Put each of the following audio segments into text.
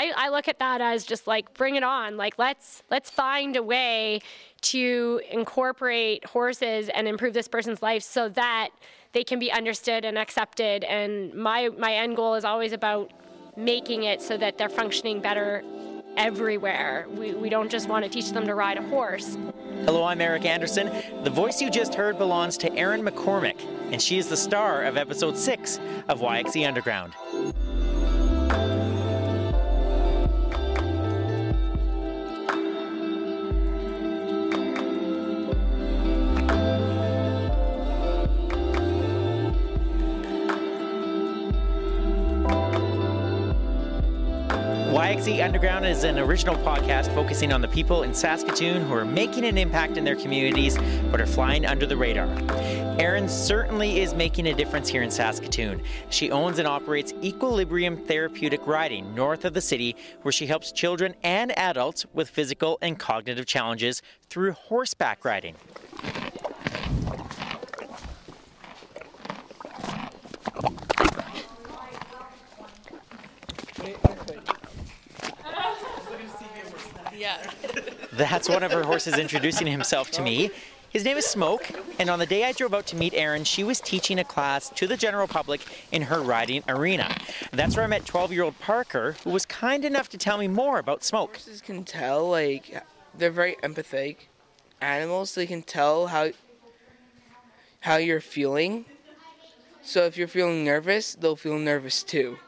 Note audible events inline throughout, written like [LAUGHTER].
I, I look at that as just like bring it on. Like let's let's find a way to incorporate horses and improve this person's life so that they can be understood and accepted. And my my end goal is always about making it so that they're functioning better everywhere. We, we don't just want to teach them to ride a horse. Hello, I'm Eric Anderson. The voice you just heard belongs to Erin McCormick, and she is the star of episode 6 of YXE Underground. YXE Underground is an original podcast focusing on the people in Saskatoon who are making an impact in their communities but are flying under the radar. Erin certainly is making a difference here in Saskatoon. She owns and operates Equilibrium Therapeutic Riding north of the city, where she helps children and adults with physical and cognitive challenges through horseback riding. Yeah. That's one of her horses introducing himself to me. His name is Smoke, and on the day I drove out to meet Erin, she was teaching a class to the general public in her riding arena. That's where I met 12 year old Parker, who was kind enough to tell me more about Smoke. Horses can tell, like, they're very empathetic animals. They can tell how how you're feeling. So if you're feeling nervous, they'll feel nervous too.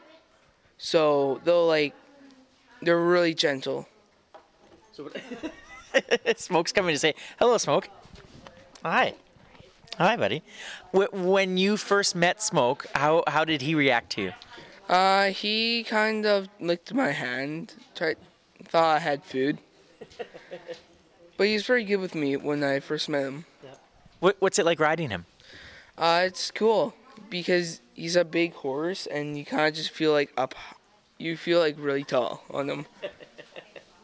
So they'll like, they're really gentle. [LAUGHS] Smoke's coming to say, hello, Smoke. Hi. Hi, buddy. When you first met Smoke, how, how did he react to you? Uh, he kind of licked my hand. Tried, thought I had food. [LAUGHS] But he's very good with me when I first met him. What, what's it like riding him? Uh, it's cool because he's a big horse, and you kind of just feel like up. You feel like really tall on him. [LAUGHS]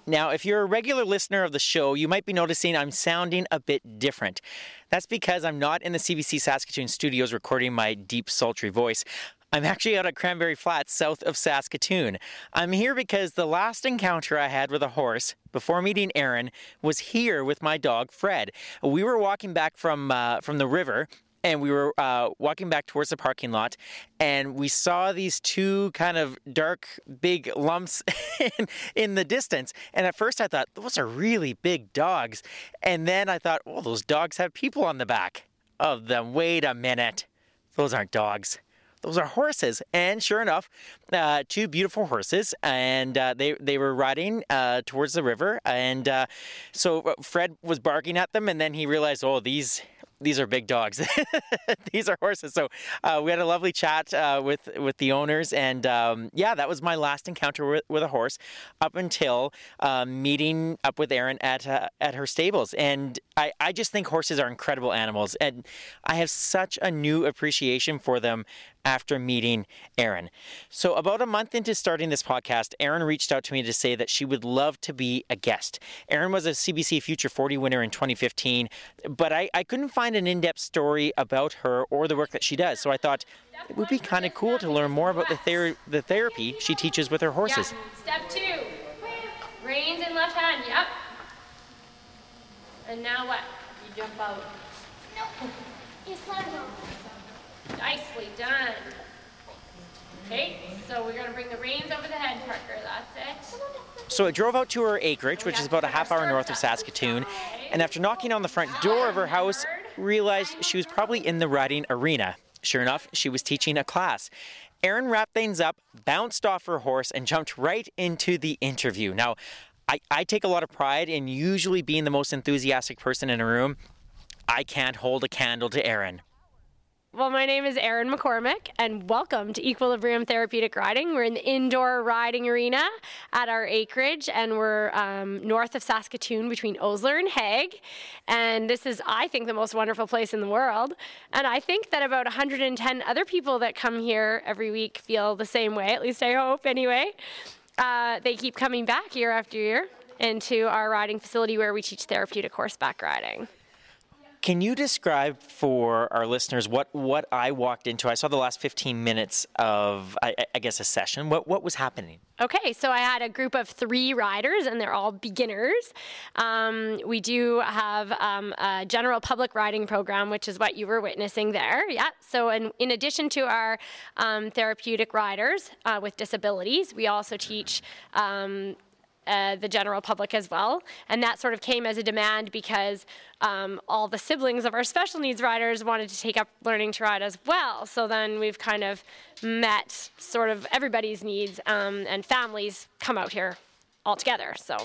Now, if you're a regular listener of the show, you might be noticing I'm sounding a bit different. That's because I'm not in the CBC Saskatoon studios recording my deep, sultry voice. I'm actually out at Cranberry Flats, south of Saskatoon. I'm here because the last encounter I had with a horse before meeting Erin was here with my dog Fred. We were walking back from uh, from the river, and we were uh, walking back towards the parking lot, and we saw these two kind of dark, big lumps [LAUGHS] in, in the distance. And at first, I thought those are really big dogs, and then I thought, oh, those dogs have people on the back of them. Wait a minute, those aren't dogs. Those are horses, and sure enough, uh, two beautiful horses, and uh, they they were riding uh, towards the river, and uh, so uh, Fred was barking at them, and then he realized, oh, these these are big dogs. [LAUGHS] these are horses. So uh, we had a lovely chat uh, with with the owners, and um, yeah, that was my last encounter with, with a horse, up until um, meeting up with Erin at uh, at her stables. And I, I just think horses are incredible animals, and I have such a new appreciation for them after meeting Erin. So, about a month into starting this podcast, Erin reached out to me to say that she would love to be a guest. Erin was a CBC Future 40 winner in 2015, but I, I couldn't find an in depth story about her or the work that she does. So, I thought it would be kind of cool to learn more about the, ther- the therapy she teaches with her horses. Step two. Reins in left hand. Yep. And now what? You jump out. Nicely done. Okay, so we're gonna bring the reins over the head, Parker. That's it. So I drove out to her acreage, which is about a half hour north of Saskatoon, and after knocking on the front door of her house, realized she was probably in the riding arena. Sure enough, she was teaching a class. Erin wrapped things up, bounced off her horse, and jumped right into the interview. Now, I, I take a lot of pride in usually being the most enthusiastic person in a room. I can't hold a candle to Erin. Well, my name is Erin McCormick, and welcome to Equilibrium Therapeutic Riding. We're in the indoor riding arena at our acreage, and we're um, north of Saskatoon between Osler and Hague. And this is, I think, the most wonderful place in the world. And I think that about 110 other people that come here every week feel the same way, at least I hope, anyway. Uh, they keep coming back year after year into our riding facility where we teach therapeutic horseback riding. Can you describe for our listeners what, what I walked into? I saw the last 15 minutes of, I, I guess, a session. What, what was happening? Okay, so I had a group of three riders, and they're all beginners. Um, we do have um, a general public riding program, which is what you were witnessing there. Yeah. So, in, in addition to our um, therapeutic riders uh, with disabilities, we also teach um, uh, the general public as well. And that sort of came as a demand because um, all the siblings of our special needs riders wanted to take up learning to ride as well. So then we've kind of met sort of everybody's needs, um, and families come out here all together. So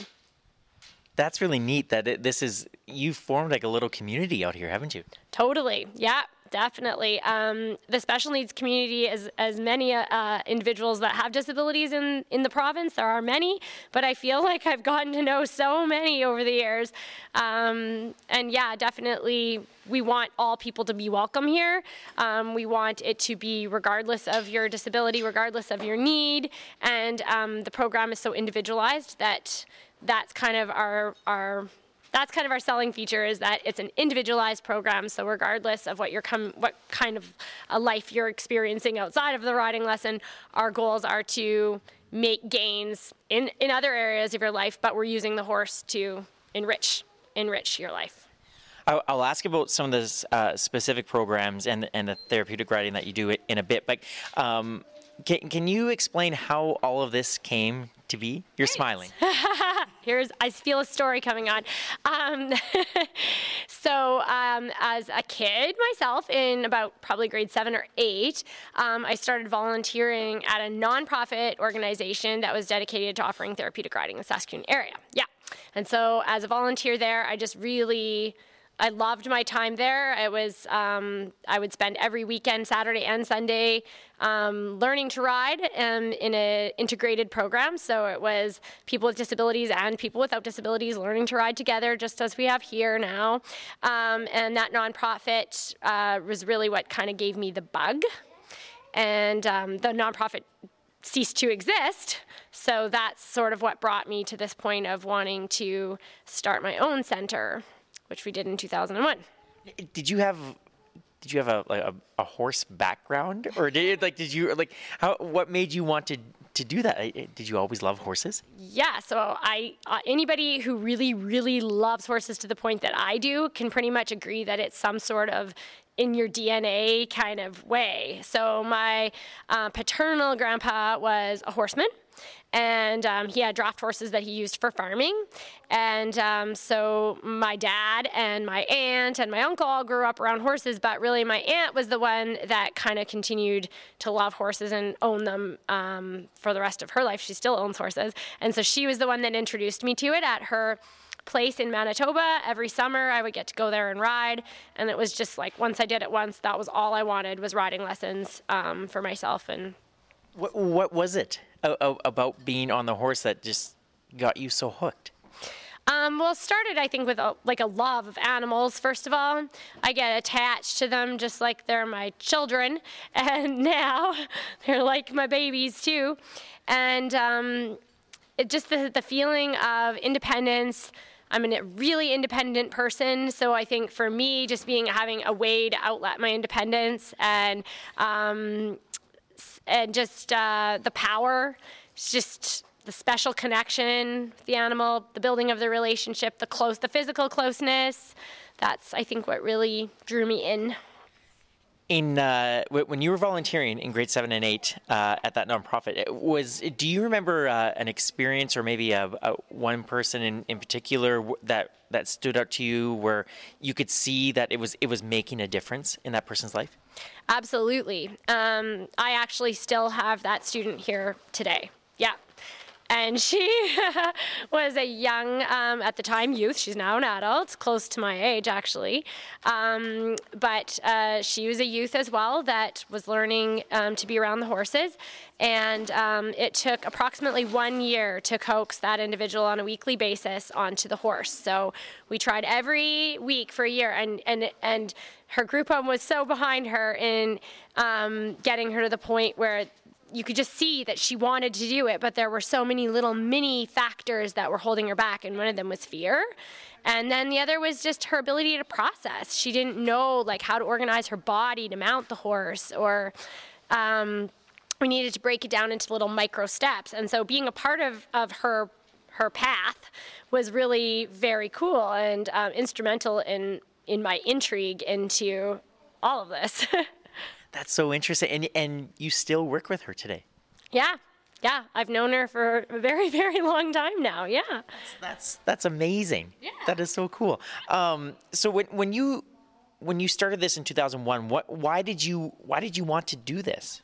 that's really neat that it, this is you've formed like a little community out here haven't you totally yeah definitely. Um, the special needs community, as as many uh, individuals that have disabilities in in the province, there are many, but I feel [LAUGHS] like I've gotten to know so many over the years. Um, and yeah, definitely, we want all people to be welcome here. Um, we want it to be regardless of your disability, regardless of your need, and um, the program is so individualized that that's kind of our our that's kind of our selling feature is that it's an individualized program. So regardless of what you're come, what kind of a life you're experiencing outside of the riding lesson, our goals are to make gains in, in other areas of your life, but we're using the horse to enrich enrich your life. I'll ask about some of the uh, specific programs and and the therapeutic riding that you do in a bit, but um, can, can you explain how all of this came to be? You're smiling. [LAUGHS] Here's, I feel a story coming on. Um, [LAUGHS] so, um, as a kid myself, in about probably grade seven or eight, um, I started volunteering at a nonprofit organization that was dedicated to offering therapeutic riding in the Saskatoon area. Yeah. And so, as a volunteer there, I just really I loved my time there. It was um, I would spend every weekend, Saturday and Sunday, um, learning to ride um, in an integrated program. So it was people with disabilities and people without disabilities learning to ride together, just as we have here now. Um, and that nonprofit uh, was really what kind of gave me the bug. And um, the nonprofit ceased to exist. So that's sort of what brought me to this point of wanting to start my own center which we did in 2001. Did you have did you have a like a, a horse background? Or did like did you like how what made you want to to do that? Did you always love horses? Yeah so i uh, anybody who really really loves horses to the point that i do can pretty much agree that it's some sort of in your dna kind of way. So my uh, paternal grandpa was a horseman and um, he had draft horses that he used for farming. And um, so my dad and my aunt and my uncle all grew up around horses, but really my aunt was the one that kind of continued to love horses and own them um, for the rest of her life. She still owns horses. And so she was the one that introduced me to it at her place in Manitoba. Every summer I would get to go there and ride. And it was just like once I did it once, that was all I wanted was riding lessons um, for myself and what, what was it about being on the horse that just got you so hooked? Um, well, started, I think, with a, like a love of animals. First of all, I get attached to them just like they're my children, [LAUGHS] and now [LAUGHS] they're like my babies too. And um, it just the, the feeling of independence. I'm a really independent person, so I think for me, just being having a way to outlet my independence and um, and just uh, the power, just the special connection with the animal, the building of the relationship, the close, the physical closeness. That's I think what really drew me in. In uh, when you were volunteering in grade seven and eight uh, at that nonprofit, was do you remember uh, an experience or maybe a, a, one person in, in particular that that stood out to you where you could see that it was it was making a difference in that person's life? Absolutely. Um, I actually still have that student here today. Yeah. And she [LAUGHS] was a young, um, at the time, youth. She's now an adult, close to my age, actually. Um, but uh, she was a youth as well that was learning um, to be around the horses. And um, it took approximately one year to coax that individual on a weekly basis onto the horse. So we tried every week for a year, and and and her group home was so behind her in um, getting her to the point where you could just see that she wanted to do it, but there were so many little mini factors that were holding her back, and one of them was fear. And then the other was just her ability to process. She didn't know like how to organize her body to mount the horse, or um, we needed to break it down into little micro steps. And so being a part of, of her her path was really very cool and um, instrumental in in my intrigue into all of this. [LAUGHS] That's so interesting. And and you still work with her today. yeah, yeah, I've known her for a very [LAUGHS] very long time now. Yeah. That's that's amazing. Yeah. That is so cool. Um, so when when you when you started this in 2001, what why did you why did you want to do this?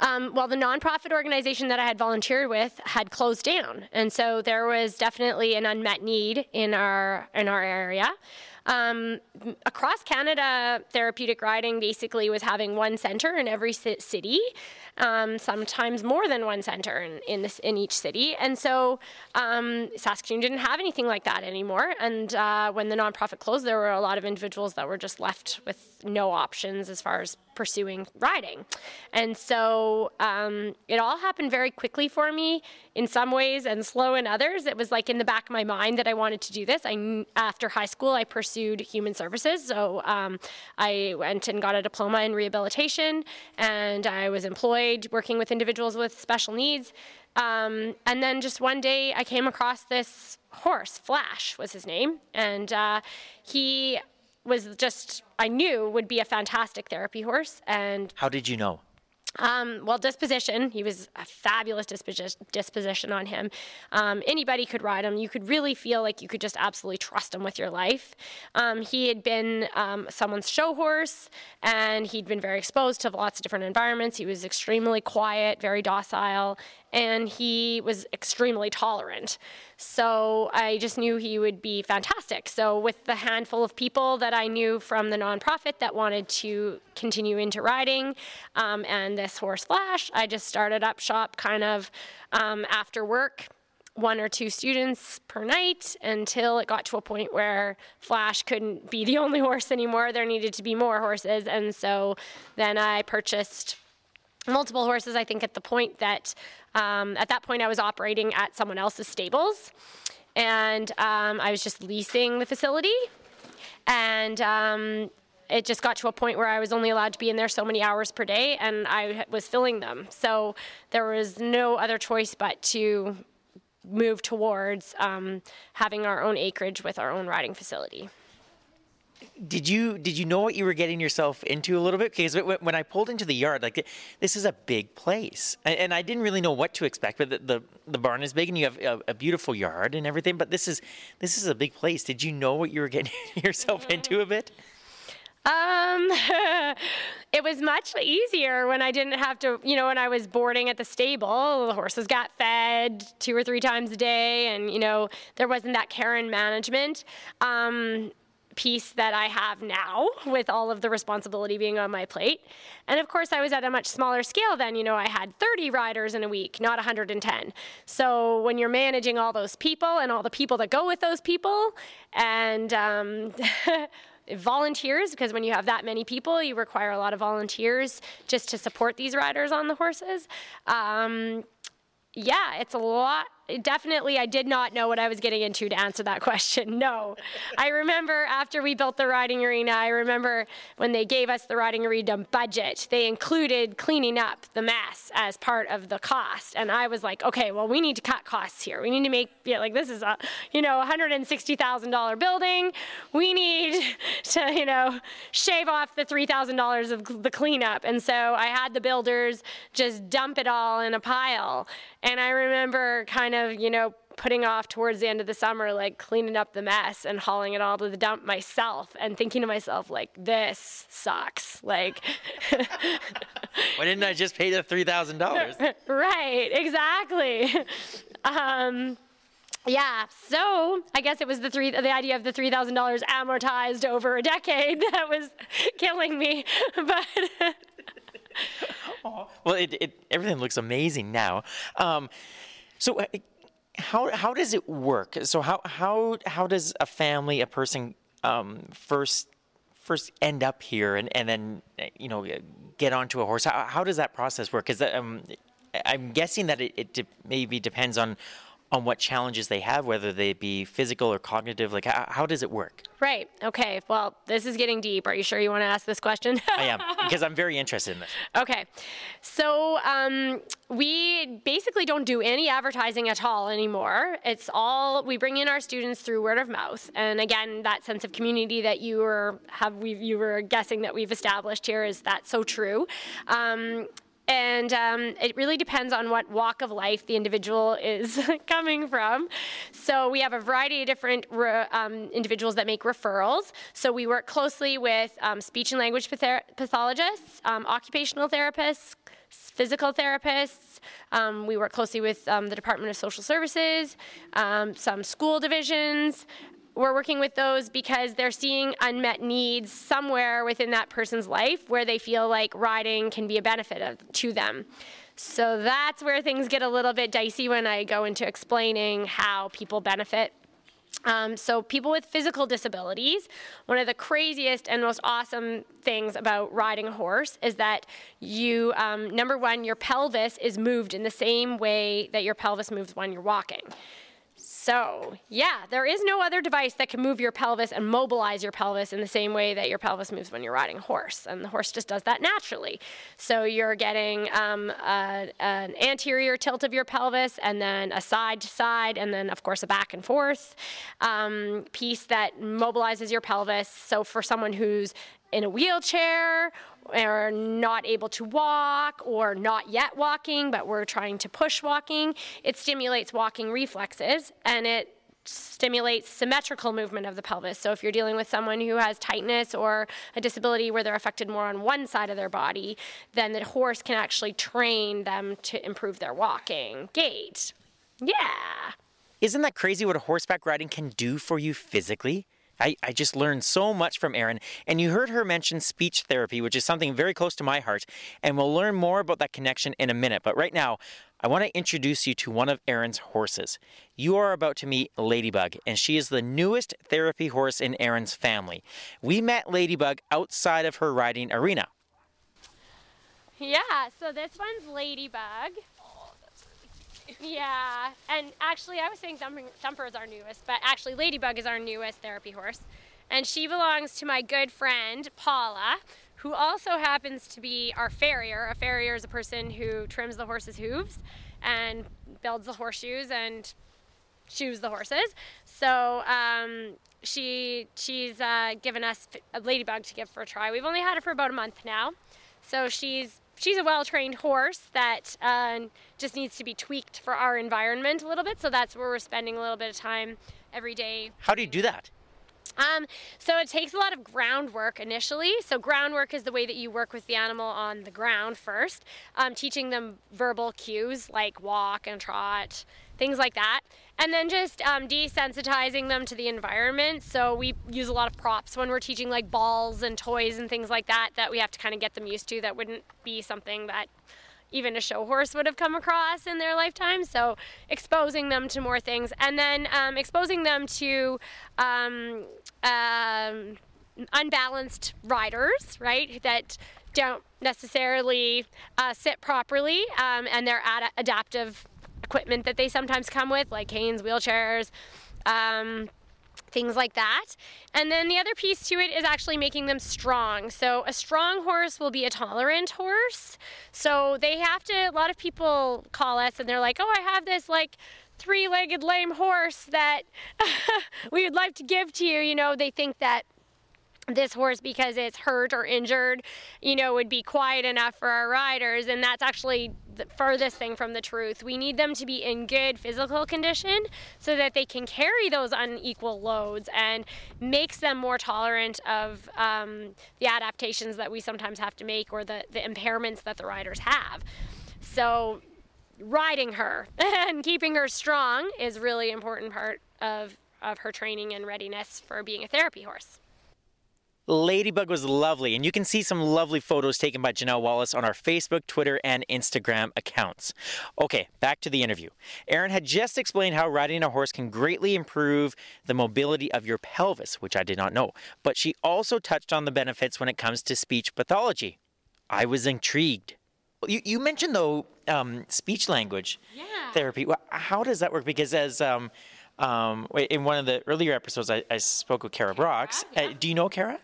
Um, well, the nonprofit organization that I had volunteered with had closed down, and so there was definitely an unmet need in our in our area. Um, across Canada, therapeutic riding basically was having one center in every city, um, sometimes more than one center in in, this, in each city. And so um, Saskatoon didn't have anything like that anymore. And uh, when the nonprofit closed, there were a lot of individuals that were just left with no options as far as pursuing riding. And so um, it all happened very quickly for me in some ways and slow in others. It was like in the back of my mind that I wanted to do this. I after high school, I pursued human services. So um, I went and got a diploma in rehabilitation, and I was employed working with individuals with special needs. Um, and then just one day, I came across this horse. Flash was his name, and uh, he was just I knew would be a fantastic therapy horse. And How did you know? um, well, disposition, he was a fabulous disposi- disposition on him. Um, anybody could ride him. You could really feel like you could just absolutely trust him with your life. Um, he had been um, someone's show horse, and he'd been very exposed to lots of different environments. He was extremely quiet, very docile, and he was extremely tolerant. So I just knew he would be fantastic. So, with the handful of people that I knew from the nonprofit that wanted to continue into riding um, and this horse flash, I just started up shop kind of um, after work. One or two students per night until it got to a point where Flash couldn't be the [LAUGHS] only horse anymore. There needed to be more horses. And so then I purchased multiple horses. I think at the point that um, at that point I was operating at someone else's stables, and um, I was just leasing the facility, and um, it just got to a point where I was only allowed to be in there so many hours per day, and I was filling them. So there was no other choice but to move towards um, having our own acreage with our own riding facility. Did you did you know what you were getting yourself into a little bit? Because when I pulled into the yard, like this is a big place, and, and I didn't really know what to expect. But the, the, the barn is big, and you have a, a beautiful yard and everything. But this is this is a big place. Did you know what you were getting [LAUGHS] yourself into a bit? Um, [LAUGHS] it was much easier when I didn't have to, you know, when I was boarding at the stable, the horses got fed two or three times a day, and, you know, there wasn't that care and management. Um, piece that I have now with all of the responsibility being on my plate. And of course, I was at a much smaller scale then. You know, I had 30 riders in a week, not 110. So when you're managing all those people and all the people that go with those people, and um, [LAUGHS] volunteers, because when you have that many people, you require a lot of volunteers just to support these riders on the horses. Um, yeah, it's a lot. Definitely, I did not know what I was getting into to answer that [LAUGHS] question. No. I remember after we built the riding arena, I remember when they gave us the riding arena budget, they included cleaning up the mess as part of the cost. And I was like, okay, well, we need to cut costs here. We need to make, yeah, like, this is a, you know, $160,000 building. We need [LAUGHS] to, you know, shave off the $3,000 of the cleanup. And so I had the builders just dump it all in a pile. And I remember kind of, you know, putting off towards the end of the summer, like cleaning up the mess and hauling it all to the dump myself and thinking to myself, like, this sucks. Like, [LAUGHS] Why didn't I just pay the three thousand dollars? [LAUGHS] right, exactly. Um, yeah, so I guess it was the three the idea of the three thousand dollars amortized over a decade [LAUGHS] that was killing me. But Well, it, it everything looks amazing now. Um, so. uh, How, how does it work? So how how how does a family, a person, um, first first end up here and, and then you know get onto a horse? How, how does that process work? Because um, I'm guessing that it, it de- maybe depends on on what challenges they have, whether they be physical or cognitive. Like, how, how does it work? Right. Okay. Well, this is getting deep. Are you sure you want to ask this question? [LAUGHS] I am, because I'm very interested in this. Okay. So, um, we basically don't do any advertising at all anymore. It's all, we bring in our students through word of mouth. And again, that sense of community that you were, have, we you were guessing that we've established here is that so true. Um, and um, it really depends on what walk of life the individual is [LAUGHS] coming from. So we have a variety of different re- um, individuals that make referrals. So we work closely with um, speech and language pathologists, um, occupational therapists, physical therapists. Um, we work closely with um, the Department of Social Services, some school divisions, we're working with those because they're seeing unmet needs somewhere within that person's life where they feel like riding can be a benefit of, to them. So that's where things get a little bit dicey when I go into explaining how people benefit. Um, so, people with physical disabilities, one of the craziest and most awesome things about riding a horse is that you, um, number one, your pelvis is moved in the same way that your pelvis moves when you're walking. So, yeah, there is no other device that can move your pelvis and mobilize your pelvis in the same way that your pelvis moves when you're riding a horse. And the horse just does that naturally. So, you're getting um, a, an anterior tilt of your pelvis, and then a side to side, and then, of course, a back and forth um, piece that mobilizes your pelvis. So, for someone who's in a wheelchair or not able to walk or not yet walking, but we're trying to push walking. It stimulates walking reflexes and it stimulates symmetrical movement of the pelvis. So if you're dealing with someone who has tightness or a disability where they're affected more on one side of their body, then the horse can actually train them to improve their walking gait. Yeah. Isn't that crazy what a horseback riding can do for you physically? I, I just learned so much from Erin. And you heard her mention speech therapy, which is something very close to my heart. And we'll learn more about that connection in a minute. But right now, I want to introduce you to one of Erin's horses. You are about to meet Ladybug, and she is the newest therapy horse in Erin's family. We met Ladybug outside of her riding arena. Yeah, so this one's Ladybug. Yeah, and actually, I was saying Thumper is our newest, but actually, Ladybug is our newest therapy horse. And she belongs to my good friend, Paula, who also happens to be our farrier. A farrier is a person who trims the horse's hooves and builds the horseshoes and shoes the horses. So um, she she's uh, given us a ladybug to give for a try. We've only had her for about a month now, so she's she's a well-trained horse that uh, just needs to be tweaked for our environment a little bit. So that's where we're spending a little bit of time every day. How do you do that? Um, so it takes a lot of groundwork initially. So groundwork is the way that you work with the animal on the ground first, um, teaching them verbal cues like walk and trot, things like that. And then just um, desensitizing them to the environment. So we use a lot of props when we're teaching like balls and toys and things like that that we have to kind of get them used to that wouldn't be something that even a show horse would have come across in their lifetime. So exposing them to more things and then um, exposing them to um, um, unbalanced riders, right? That don't necessarily uh, sit properly um, and their ad- adaptive equipment that they sometimes come with, like canes, wheelchairs, um, things like that. And then the other piece to it is actually making them strong. So a strong horse will be a tolerant horse. So they have to, a lot of people call us and they're like, oh, I have this like three legged lame horse that [LAUGHS] we would like to give to you. You know, they think that this horse because it's hurt or injured, you know, would be quiet enough for our riders. And that's actually the furthest thing from the truth. We need them to be in good physical condition so that they can carry those unequal loads and makes them more tolerant of um, the adaptations that we sometimes have to make or the, the impairments that the riders have. So riding her [LAUGHS] and keeping her strong is really important part of, of her training and readiness for being a therapy horse. Ladybug was lovely, and you can see some lovely photos taken by Janelle Wallace on our Facebook, Twitter, and Instagram accounts. Okay, back to the interview. Erin had just explained how riding a horse can greatly improve the mobility of your pelvis, which I did not know, but she also touched on the benefits when it comes to speech pathology. I was intrigued. You, you mentioned, though, um, speech language Yeah. therapy. How does that work? Because as um, um, in one of the earlier episodes, I, I spoke with Kara Brox. yeah. Uh, do you know Kara?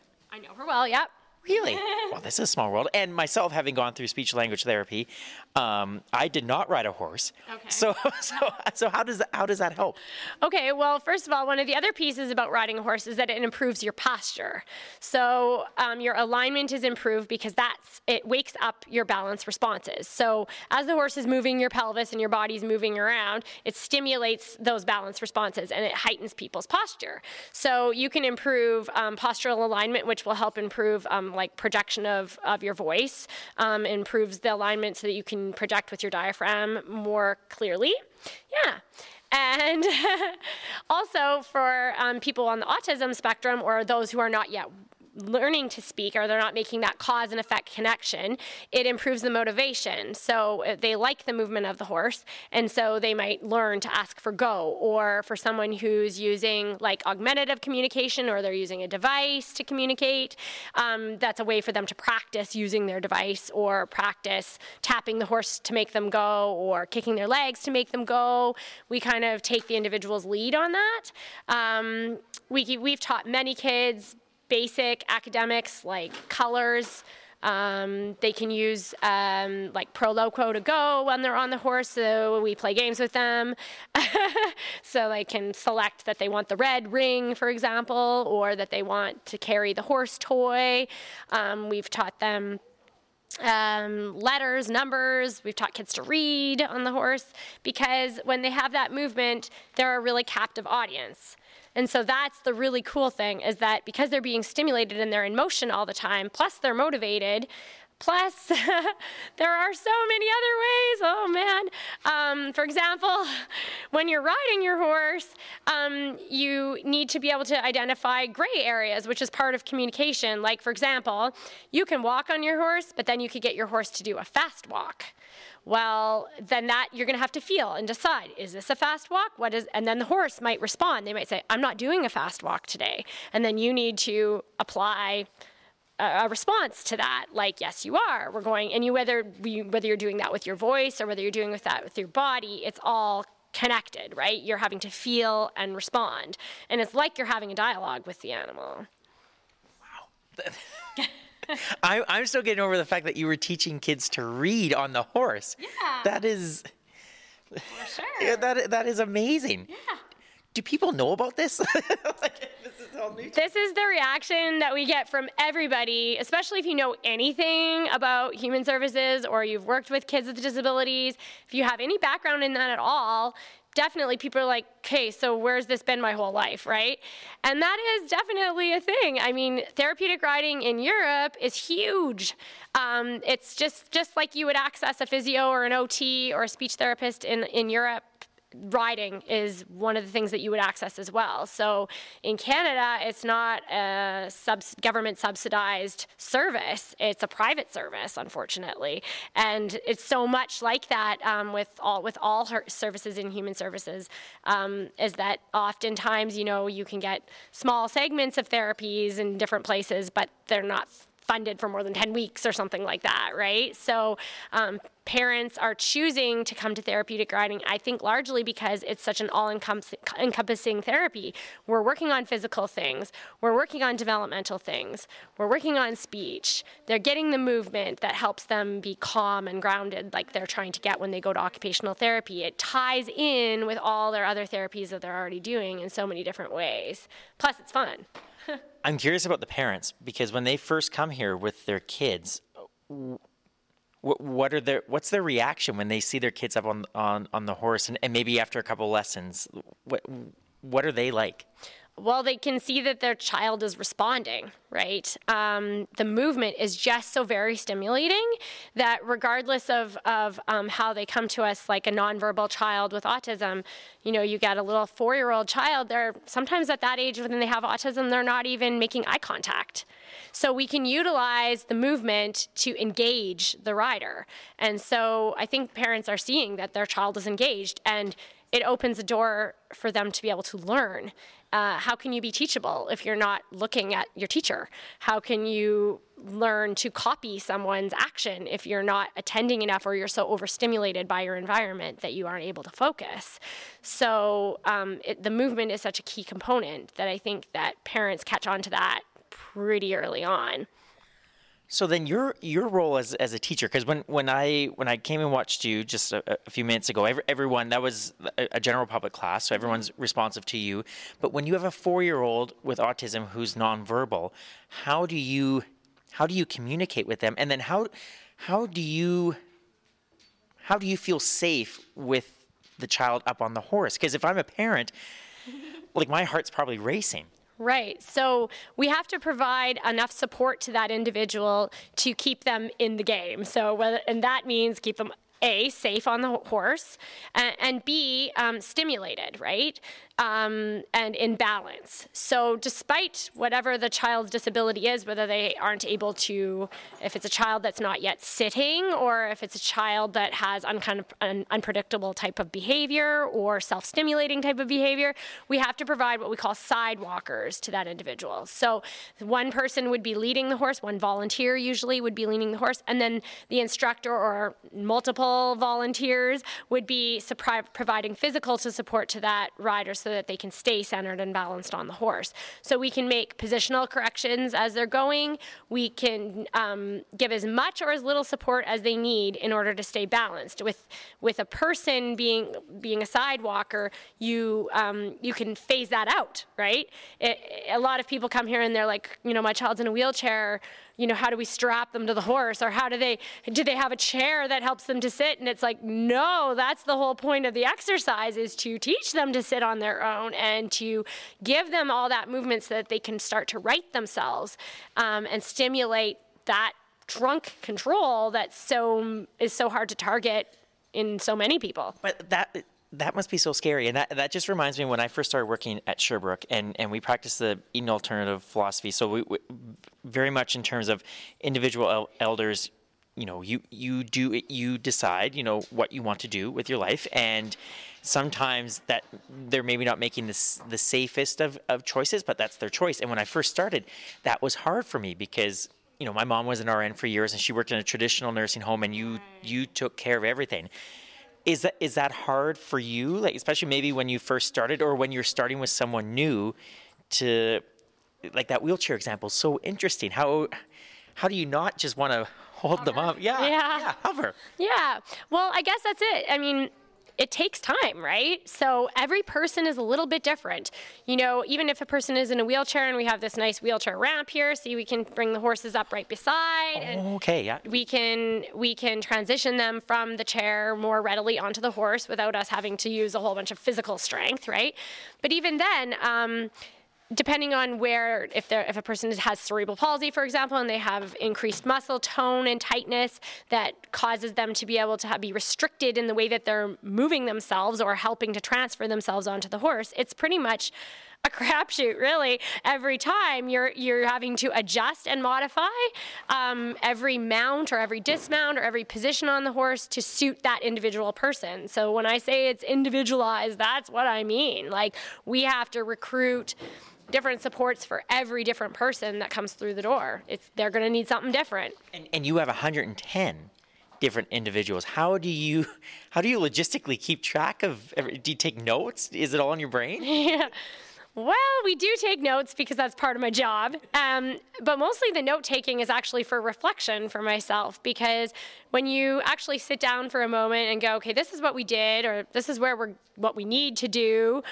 Her well. Yep. Really? [LAUGHS] well, this is a small world. And myself, having gone through speech language therapy, um, I did not ride a horse. Okay. So, [LAUGHS] so, so how does that how does that help? Okay, well, first of all, one of the other pieces about riding a horse is that it improves your posture. So um, your alignment is improved because that's it wakes up your balance responses. So as the horse is moving your pelvis and your body's moving around, it stimulates those balance responses and it heightens people's posture. So you can improve um, postural alignment, which will help improve um, like projection of, of your voice, um, improves the alignment so that you can project with your diaphragm more clearly. Yeah. And [LAUGHS] also for um, people on the autism spectrum or those who are not yet learning to speak or they're not making that cause and effect connection, it improves the motivation. So uh, they like the movement of the horse, and so they might learn to ask for go. Or for someone who's using like augmentative communication or they're using a device to communicate, um, that's a way for them to practice using their device or practice tapping the horse to make them go or kicking their legs to make them go. We kind of take the individual's lead on that. Um, we, we've taught many kids basic academics like colors. Um, they can use um, like Proloquo2Go when they're on the horse, so we play games with them. [LAUGHS] so they can select that they want the red ring, for example, or that they want to carry the horse toy. Um, we've taught them um, letters, numbers. We've taught kids to read on the horse because when they have that movement, they're a really captive audience. And so that's the really cool thing is that because they're being stimulated and they're in motion all the time, plus they're motivated, plus [LAUGHS] there are so many other ways. Oh man. Um, for example, [LAUGHS] when you're riding your horse, um, you need to be able to identify gray areas, which is part of communication. Like, for example, you can walk on your horse, but then you could get your horse to do a fast walk well then that you're going to have to feel and decide is this a fast walk what is and then the horse might respond they might say i'm not doing a fast walk today and then you need to apply a, response to that like yes you are we're going and you whether you, whether you're doing that with your voice or whether you're doing with that with your body it's all connected right you're having to feel and respond and it's like you're having a dialogue with the animal wow [LAUGHS] I, I'm still getting over the fact that you were teaching kids to read on the horse. Yeah. That is for sure [LAUGHS] that that is amazing. yeah Do people know about this? [LAUGHS] like, this is. This is the reaction that we get from everybody, especially if you know anything about human services or you've worked with kids with disabilities. If you have any background in that at all, definitely people are like, okay, so where's this been my whole life, right? And that is definitely a thing. I mean, therapeutic riding in Europe is huge. Um, it's just just like you would access a physio or an OT or a speech therapist in, in Europe riding is one of the things that you would access as well. So in Canada, it's not a government subsidized service; it's a private service, unfortunately. And it's so much like that um, with all with all services in human services, um, is that oftentimes you know you can get small segments of therapies in different places, but they're not funded for more than 10 weeks or something like that, right? So um, parents are choosing to come to therapeutic riding, I think largely because it's such an all encompassing therapy. We're working on physical things, we're working on developmental things, we're working on speech. They're getting the movement that helps them be calm and grounded, like they're trying to get when they go to occupational therapy. It ties in with all their other therapies that they're already doing in so many different ways. Plus, it's fun. [LAUGHS] I'm curious about the parents because when they first come here with their kids, what, what are their what's their reaction when they see their kids up on on, on the horse and, and maybe after a couple lessons? What what are they like? Well, they can see that their child is responding, right? Um, the movement is just so very stimulating that regardless of, of um, how they come to us, like a nonverbal child with autism, you know, you get a little four year old child, they're sometimes at that age when they have autism, they're not even making eye contact. So we can utilize the movement to engage the rider. And so I think parents are seeing that their child is engaged and it opens a door for them to be able to learn. Uh, how can you be teachable if you're not looking at your teacher? How can you learn to copy someone's action if you're not attending enough or you're so overstimulated by your environment that you aren't able to focus? So um, it, the movement is such a key component that I think that parents catch on to that pretty early on. So then your your role as, as a teacher, because when, when I when I came and watched you just a, a few minutes ago, every, everyone that was a, a, general public class, so everyone's responsive to you. But when you have a four year old with autism who's nonverbal, how do you how do you communicate with them, and then how how do you how do you feel safe with the child up on the horse? Because if I'm a parent, [LAUGHS] like my heart's probably racing. Right. So we have to provide enough support to that individual to keep them in the game. So and that means keep them a safe on the horse and, and b um, stimulated right um, and in balance. So, despite whatever the child's disability is, whether they aren't able to, if it's a child that's not yet sitting, or if it's a child that has un- kind of an unpredictable type of behavior or self stimulating type of behavior, we have to provide what we call sidewalkers to that individual. So, one person would be leading the horse, one volunteer usually would be leading the horse, and then the instructor or multiple volunteers would be providing physical to support to that rider. So so that they can stay centered and balanced on the horse. So we can make positional corrections as they're going. We can um, give as much or as little support as they need in order to stay balanced. With with a person being being a sidewalker, you um, you can phase that out, right? It, a lot of people come here and they're like, you know, my child's in a wheelchair you know, how do we strap them to the horse or how do they, do they have a chair that helps them to sit? And it's like, no, that's the whole point of the exercise is to teach them to sit on their own and to give them all that movement so that they can start to right themselves um, and stimulate that trunk control that so is so hard to target in so many people. But that that must be so scary. And that, that just reminds me when I first started working at Sherbrooke and, and we practiced the Eden alternative philosophy. So we, we very much in terms of individual el- elders, you know, you, you do, it, you decide, you know, what you want to do with your life. And sometimes that they're maybe not making this, the safest of, of choices, but that's their choice. And when I first started, that was hard for me because you know, my mom was an RN for years and she worked in a traditional nursing home and you, you took care of everything is that is that hard for you? Like especially maybe when you first started or when you're starting with someone new to like that wheelchair example. So interesting. How how do you not just want to hold hover. them up? Yeah, yeah. yeah hover. Yeah. Well i guess that's it. I mean it takes time, right? So every person is a little bit different. You know, even if a person is in a wheelchair and we have this nice wheelchair ramp here, see we can bring the horses up right beside. Oh, okay, yeah. We can we can transition them from the chair more readily onto the horse without us having to use a whole bunch of physical strength, right? But even then, um, depending on where if if a person has cerebral palsy for example and they have increased muscle tone and tightness that causes them to be able to have, be restricted in the way that they're moving themselves or helping to transfer themselves onto the horse it's pretty much a [LAUGHS] crapshoot, really. Every time you're you're having to adjust and modify um, every mount or every dismount or every position on the horse to suit that individual person. So when I say it's individualized, that's what I mean. Like we have to recruit different supports for every different person that comes through the door. It's they're going to need something different. And, and you have 110 different individuals. How do you how do you logistically keep track of? Do you take notes? Is it all in your brain? yeah. [LAUGHS] [LAUGHS] Well, we do take notes because that's part of my job. Um, but mostly the note taking is actually for reflection for myself because when you actually sit down for a moment and go, okay, this is what we did, or this is where we're what we need to do,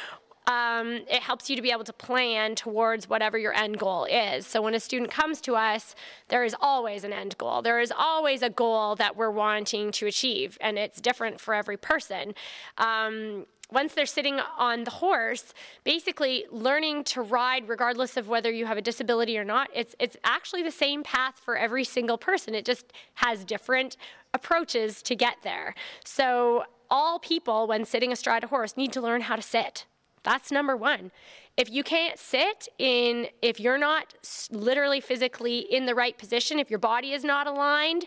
um, it helps you to be able to plan towards whatever your end goal is. So when a student comes to us, there is always an end goal. There is always a goal that we're wanting to achieve, and it's different for every person. Um, once they're sitting on the horse, basically learning to ride regardless of whether you have a disability or not, it's it's actually the same path for every single person. It just has different approaches to get there. So all people when sitting astride a horse need to learn how to sit. That's number 1 if you can't sit in if you're not literally physically in the right position if your body is not aligned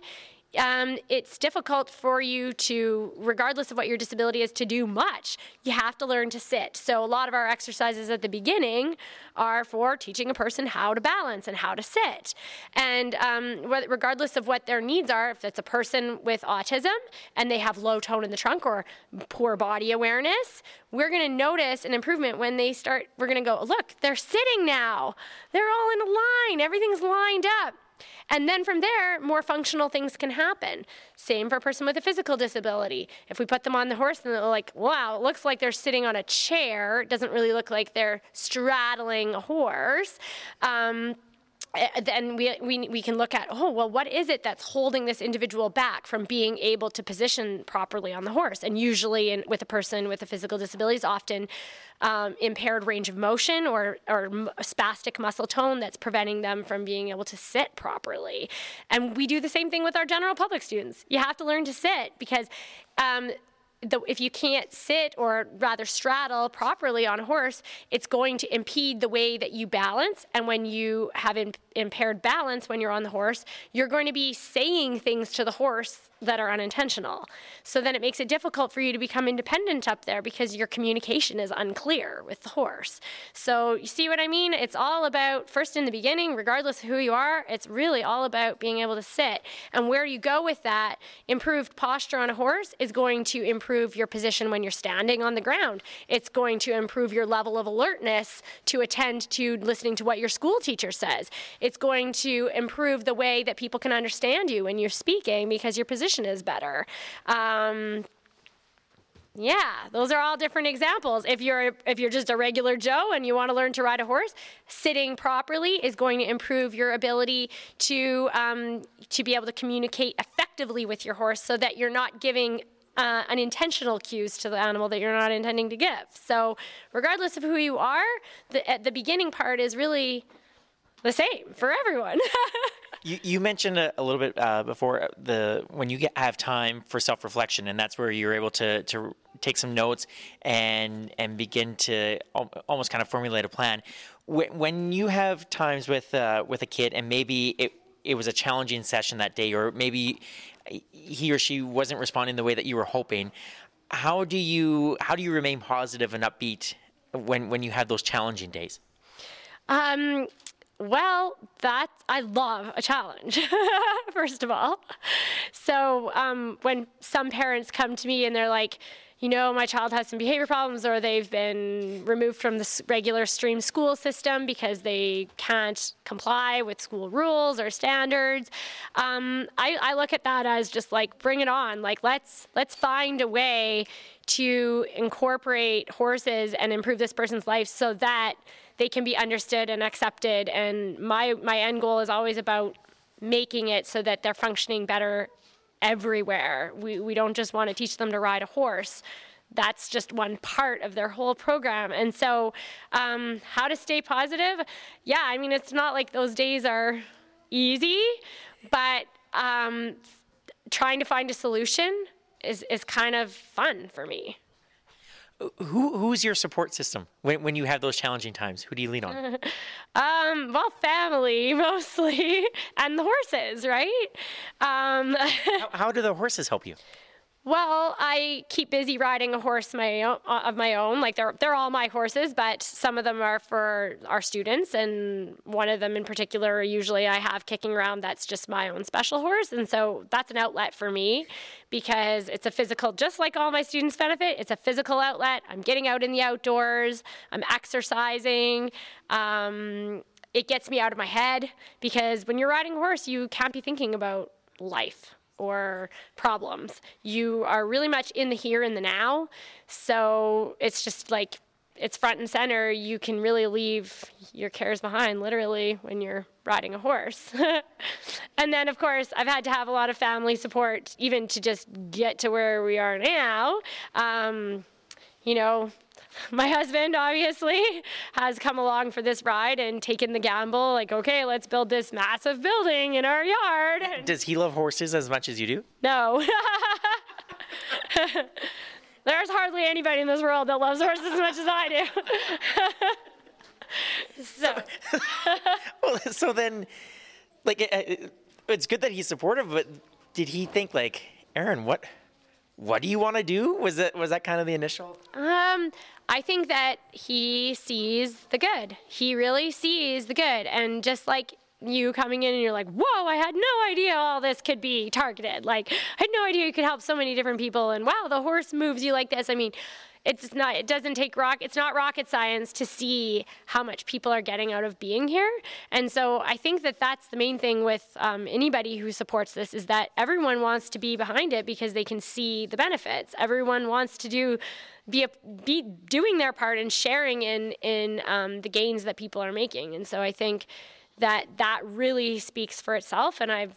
um, it's difficult for you to, regardless of what your disability is, to do much. You have to learn to sit. So, a lot of our exercises at the beginning are for teaching a person how to balance and how to sit. And um, regardless of what their needs are, if it's a person with autism and they have low tone in the trunk or poor body awareness, we're going to notice an improvement when they start. We're going to go, look, they're sitting now. They're all in a line, everything's lined up and then from there, more functional things can happen. Same for a person with a physical disability. If we put them on the horse and they're like, wow, it looks like they're sitting on a chair, it doesn't really look like they're straddling a horse. Um, then we, we, we can look at, oh, well, what is it that's holding this individual back from being able to position properly on the horse? And usually, in, with a person with a physical disability, is often um, impaired range of motion or, or spastic muscle tone that's preventing them from being able to sit properly. And we do the same thing with our general public students. You have to learn to sit because um, the, if you can't sit or rather straddle properly on a horse, it's going to impede the way that you balance. And when you have impaired balance when you're on the horse, you're going to be saying things to the horse that are unintentional. So then it makes it difficult for you to become independent up there because your communication is unclear with the horse. So you see what I mean? It's all about, first in the beginning, regardless of who you are, it's really all about being able to sit. And where you go with that, improved posture on a horse is going to improve your position when you're standing on the ground. It's going to improve your level of alertness to attend to listening to what your school teacher says. It's going to improve the way that people can understand you when you're speaking because your position is better. Um, yeah, those are all different examples. If you're if you're just a regular Joe and you want to learn to ride a horse, sitting properly is going to improve your ability to um, to be able to communicate effectively with your horse, so that you're not giving uh, unintentional cues to the animal that you're not intending to give. So, regardless of who you are, the, the beginning part is really the same for everyone. [LAUGHS] you, you mentioned a, a little bit uh, before uh, the when you get, have time for self reflection, and that's where you're able to to take some notes and and begin to almost kind of formulate a plan. When you have times with uh, with a kid, and maybe it it was a challenging session that day, or maybe he or she wasn't responding the way that you were hoping. How do you how do you remain positive and upbeat when when you have those challenging days? Um, well, that I love a challenge, [LAUGHS] first of all. So um, when some parents come to me and they're like, you know, my child has some behavior problems or they've been removed from the regular stream school system because they can't comply with school rules or standards. Um, I, I look at that as just like, bring it on. Like, let's let's find a way to incorporate horses and improve this person's life so that they can be understood and accepted. And my my end goal is always about making it so that they're functioning better everywhere. We we don't just want to teach them to ride a horse. That's just one part of their whole program. And so, um, how to stay positive? Yeah, I mean, it's not like those days are easy, but um, trying to find a solution is, is kind of fun for me who who's your support system when when you have those challenging times? Who do you lean on? [LAUGHS] um, well, family [LAUGHS] mostly, and the horses, right? Um, how, how do the horses help you? Well, I keep busy riding a horse my own, uh, of my own. Like they're they're all my horses, but some of them are for our students, and one of them in particular, usually I have kicking around. That's just my own special horse, and so that's an outlet for me because it's a physical. Just like all my students benefit, it's a physical outlet. I'm getting out in the outdoors. I'm exercising. Um, it gets me out of my head because when you're riding a horse, you can't be thinking about life or problems. You are really much in the here and the now. So it's just like it's front and center. You can really leave your cares behind, literally, when you're riding a horse. [LAUGHS] and then, of course, I've had to have a lot of family support even to just get to where we are now. Um, you know, [LAUGHS] my husband obviously has come along for this ride and taken the gamble like okay let's build this massive building in our yard. [LAUGHS] Does he love horses as much as you do? no. [LAUGHS] There's hardly anybody in this world that loves horses as much as i do. So. Well, so then, like, it, it- it's good that he's supportive, but did he think like, Erin, what, what do you want to do? Was that was that kind of the initial? Um, I think that he sees the good. He really sees the good. And just like you coming in and you're like, whoa, I had no idea all this could be targeted. Like, I had no idea you could help so many different people. And wow, the horse moves you like this. I mean, it's not, it doesn't take rock, it's not rocket science to see how much people are getting out of being here. And so I think that that's the main thing with um, anybody who supports this is that everyone wants to be behind it because they can see the benefits. Everyone wants to do be a, be doing their part and sharing in in um, the gains that people are making. And so I think that that really speaks for itself. And I've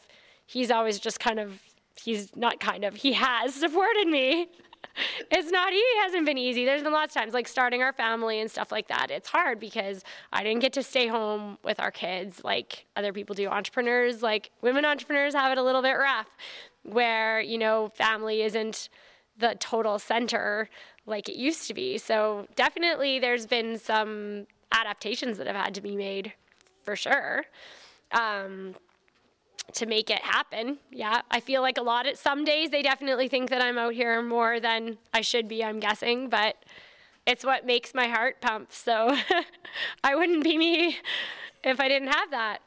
he's always just kind of he's not kind of he has supported me. [LAUGHS] It's not he hasn't been easy. There's been lots of times like starting our family and stuff like that. It's hard because I didn't get to stay home with our kids like other people do. Entrepreneurs, like women entrepreneurs have it a little bit rough where, you know, family isn't the total center like it used to be. So definitely there's been some adaptations that have had to be made for sure. Um, to make it happen. Yeah, I feel like a lot of some days they definitely think that I'm out here more than I should be, I'm guessing, but it's what makes my heart pump. So [LAUGHS] I wouldn't be me if I didn't have that.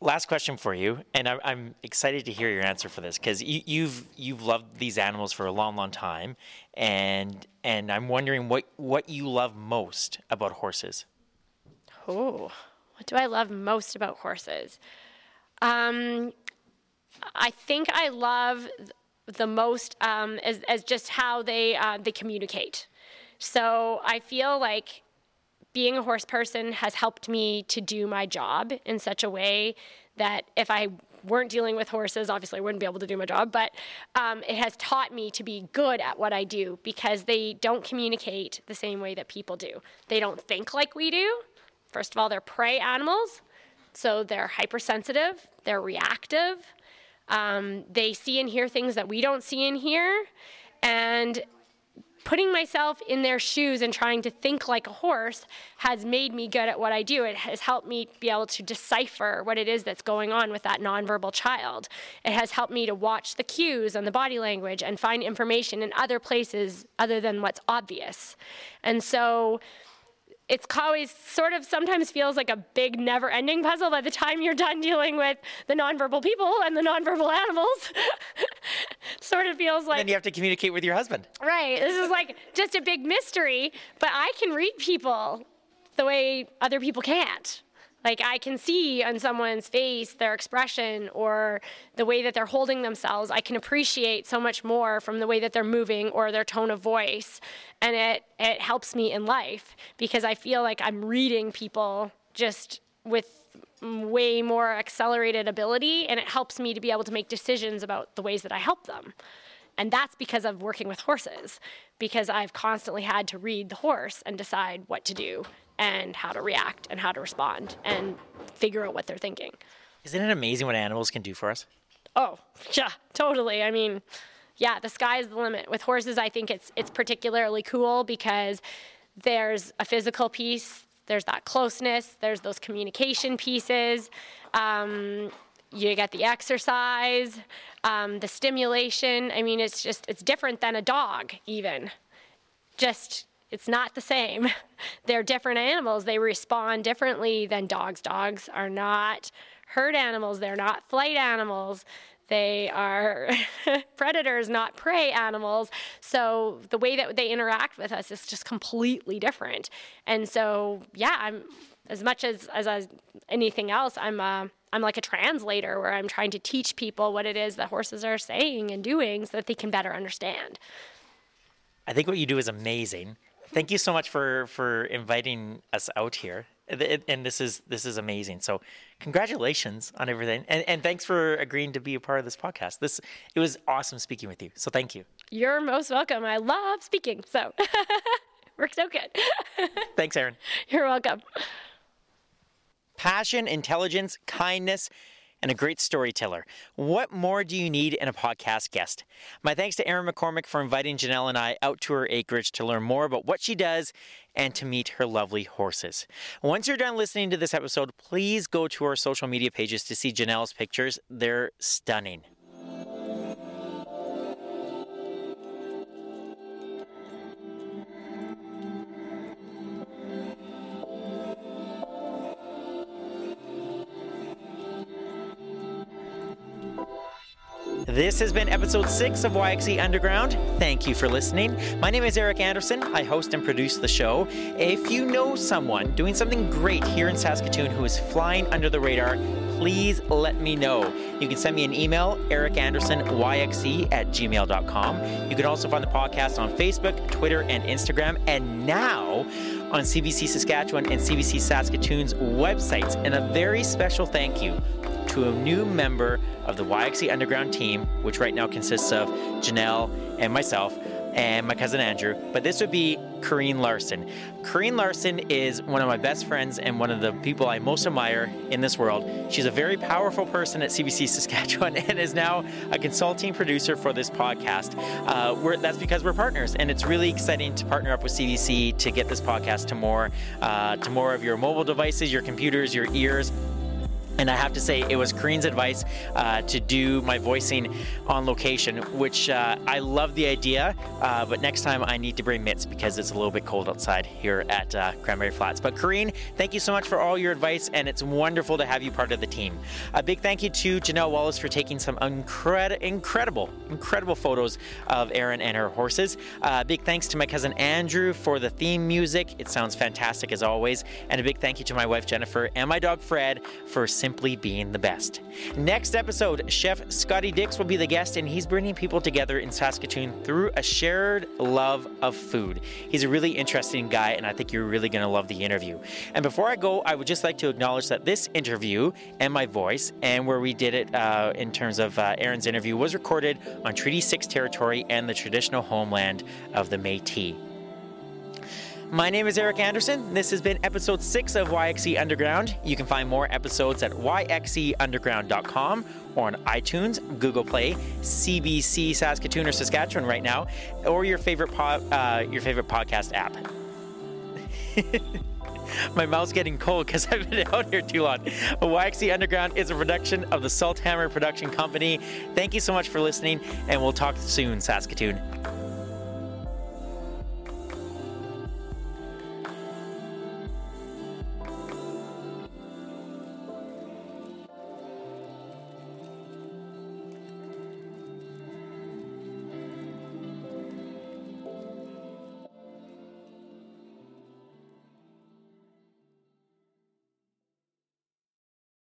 Last question for you, and I'm, I'm excited to hear your answer for this because you, you've you've loved these animals for a long, long time, and and I'm wondering what what you love most about horses. Oh, what do I love most about horses? Um, I think I love the most um, as, as just how they uh, they communicate. So I feel like being a horse person has helped me to do my job in such a way that if I weren't dealing with horses, obviously I wouldn't be able to do my job, but um, it has taught me to be good at what I do because they don't communicate the same way that people do. They don't think like we do. First of all, they're prey animals, so they're hypersensitive, they're reactive. Um, they see and hear things that we don't see and hear. And putting myself in their shoes and trying to think like a horse has made me good at what I do. It has helped me be able to decipher what it is that's going on with that nonverbal child. It has helped me to watch the cues and the body language and find information in other places other than what's obvious. And so it's always sort of sometimes feels like a big never ending puzzle by the time you're done dealing with the nonverbal people and the nonverbal animals. [LAUGHS] sort of feels like And you have to communicate with your husband. Right. This is like just a big mystery, but I can read people the way other people can't. Like I can see on someone's face their expression or the way that they're holding themselves. I can appreciate so much more from the way that they're moving or their tone of voice. And it it helps me in life because I feel like I'm reading people just with way more accelerated ability and it helps me to be able to make decisions about the ways that I help them. And that's because of working with horses, because I've constantly had to read the horse and decide what to do and how to react and how to respond and figure out what they're thinking. Isn't it amazing what animals can do for us? Oh, yeah, totally. I mean, yeah, the sky's the limit. With horses, I think it's it's particularly cool because there's a physical piece, there's that closeness, there's those communication pieces. Um, you get the exercise, um, the stimulation. I mean, it's just it's different than a dog, even. Just it's not the same. [LAUGHS] They're different animals. They respond differently than dogs. Dogs are not herd animals. They're not flight animals. They are [LAUGHS] predators, not prey animals. So the way that they interact with us is just completely different. And so, yeah, I'm as much as as, as anything else, I'm uh, I'm like a translator where I'm trying to teach people what it is that horses are saying and doing so that they can better understand. I think what you do is amazing. Thank you so much for for inviting us out here and this is this is amazing. So, congratulations on everything, and and thanks for agreeing to be a part of this podcast. This it was awesome speaking with you. So, thank you. You're most welcome. I love speaking, so [LAUGHS] works out good. [LAUGHS] thanks, Erin You're welcome. Passion, intelligence, kindness and a great storyteller. What more do you need in a podcast guest? My thanks to Erin McCormick for inviting Janelle and I out to her acreage to learn more about what she does and to meet her lovely horses. Once you're done listening to this episode, please go to our social media pages to see Janelle's pictures. They're stunning. This has been episode six of YXE Underground. Thank you for listening. My name is Eric Anderson. I host and produce the show. If you know someone doing something great here in Saskatoon who is flying under the radar, please let me know. You can send me an email, ericandersonyxe at gmail.com. You can also find the podcast on Facebook, Twitter, and Instagram, and now on CBC Saskatchewan and CBC Saskatoon's websites. And a very special thank you to a new member of the YXE Underground team, which right now consists of Janelle and myself and my cousin Andrew, but this would be Corrine Larson. Corrine Larson is one of my best friends and one of the people I most admire in this world. She's a very powerful person at CBC Saskatchewan [LAUGHS] and is now a consulting producer for this podcast. Uh, that's because we're partners, and it's really exciting to partner up with CBC to get this podcast to more uh, to more of your mobile devices, your computers, your ears and I have to say, it was Corrine's advice uh, to do my voicing on location, which uh, I love the idea. Uh, but next time I need to bring mitts because it's a little bit cold outside here at uh, Cranberry Flats. But Corrine, thank you so much for all your advice, and it's wonderful to have you part of the team. A big thank you to Janelle Wallace for taking some incredi- incredible, incredible photos of Erin and her horses. Uh, big thanks to my cousin Andrew for the theme music. It sounds fantastic as always. And a big thank you to my wife Jennifer and my dog Fred for simply being the best. Next episode, Chef Scotty Dix will be the guest, and he's bringing people together in Saskatoon through a shared love of food. He's a really interesting guy, and I think you're really going to love the interview. And before I go, I would just like to acknowledge that this interview and my voice, and where we did it uh, in terms of uh, Erin's interview, was recorded on Treaty 6 territory and the traditional homeland of the Metis. My name is Eric Anderson. This has been episode six of YXE Underground. You can find more episodes at yxeunderground.com or on iTunes, Google Play, CBC Saskatoon or Saskatchewan right now, or your favorite po- uh, your favorite podcast app. [LAUGHS] My mouth's getting cold because I've been out here too long. YXE Underground is a production of the Salthammer Production Company. Thank you so much for listening, and we'll talk soon, Saskatoon.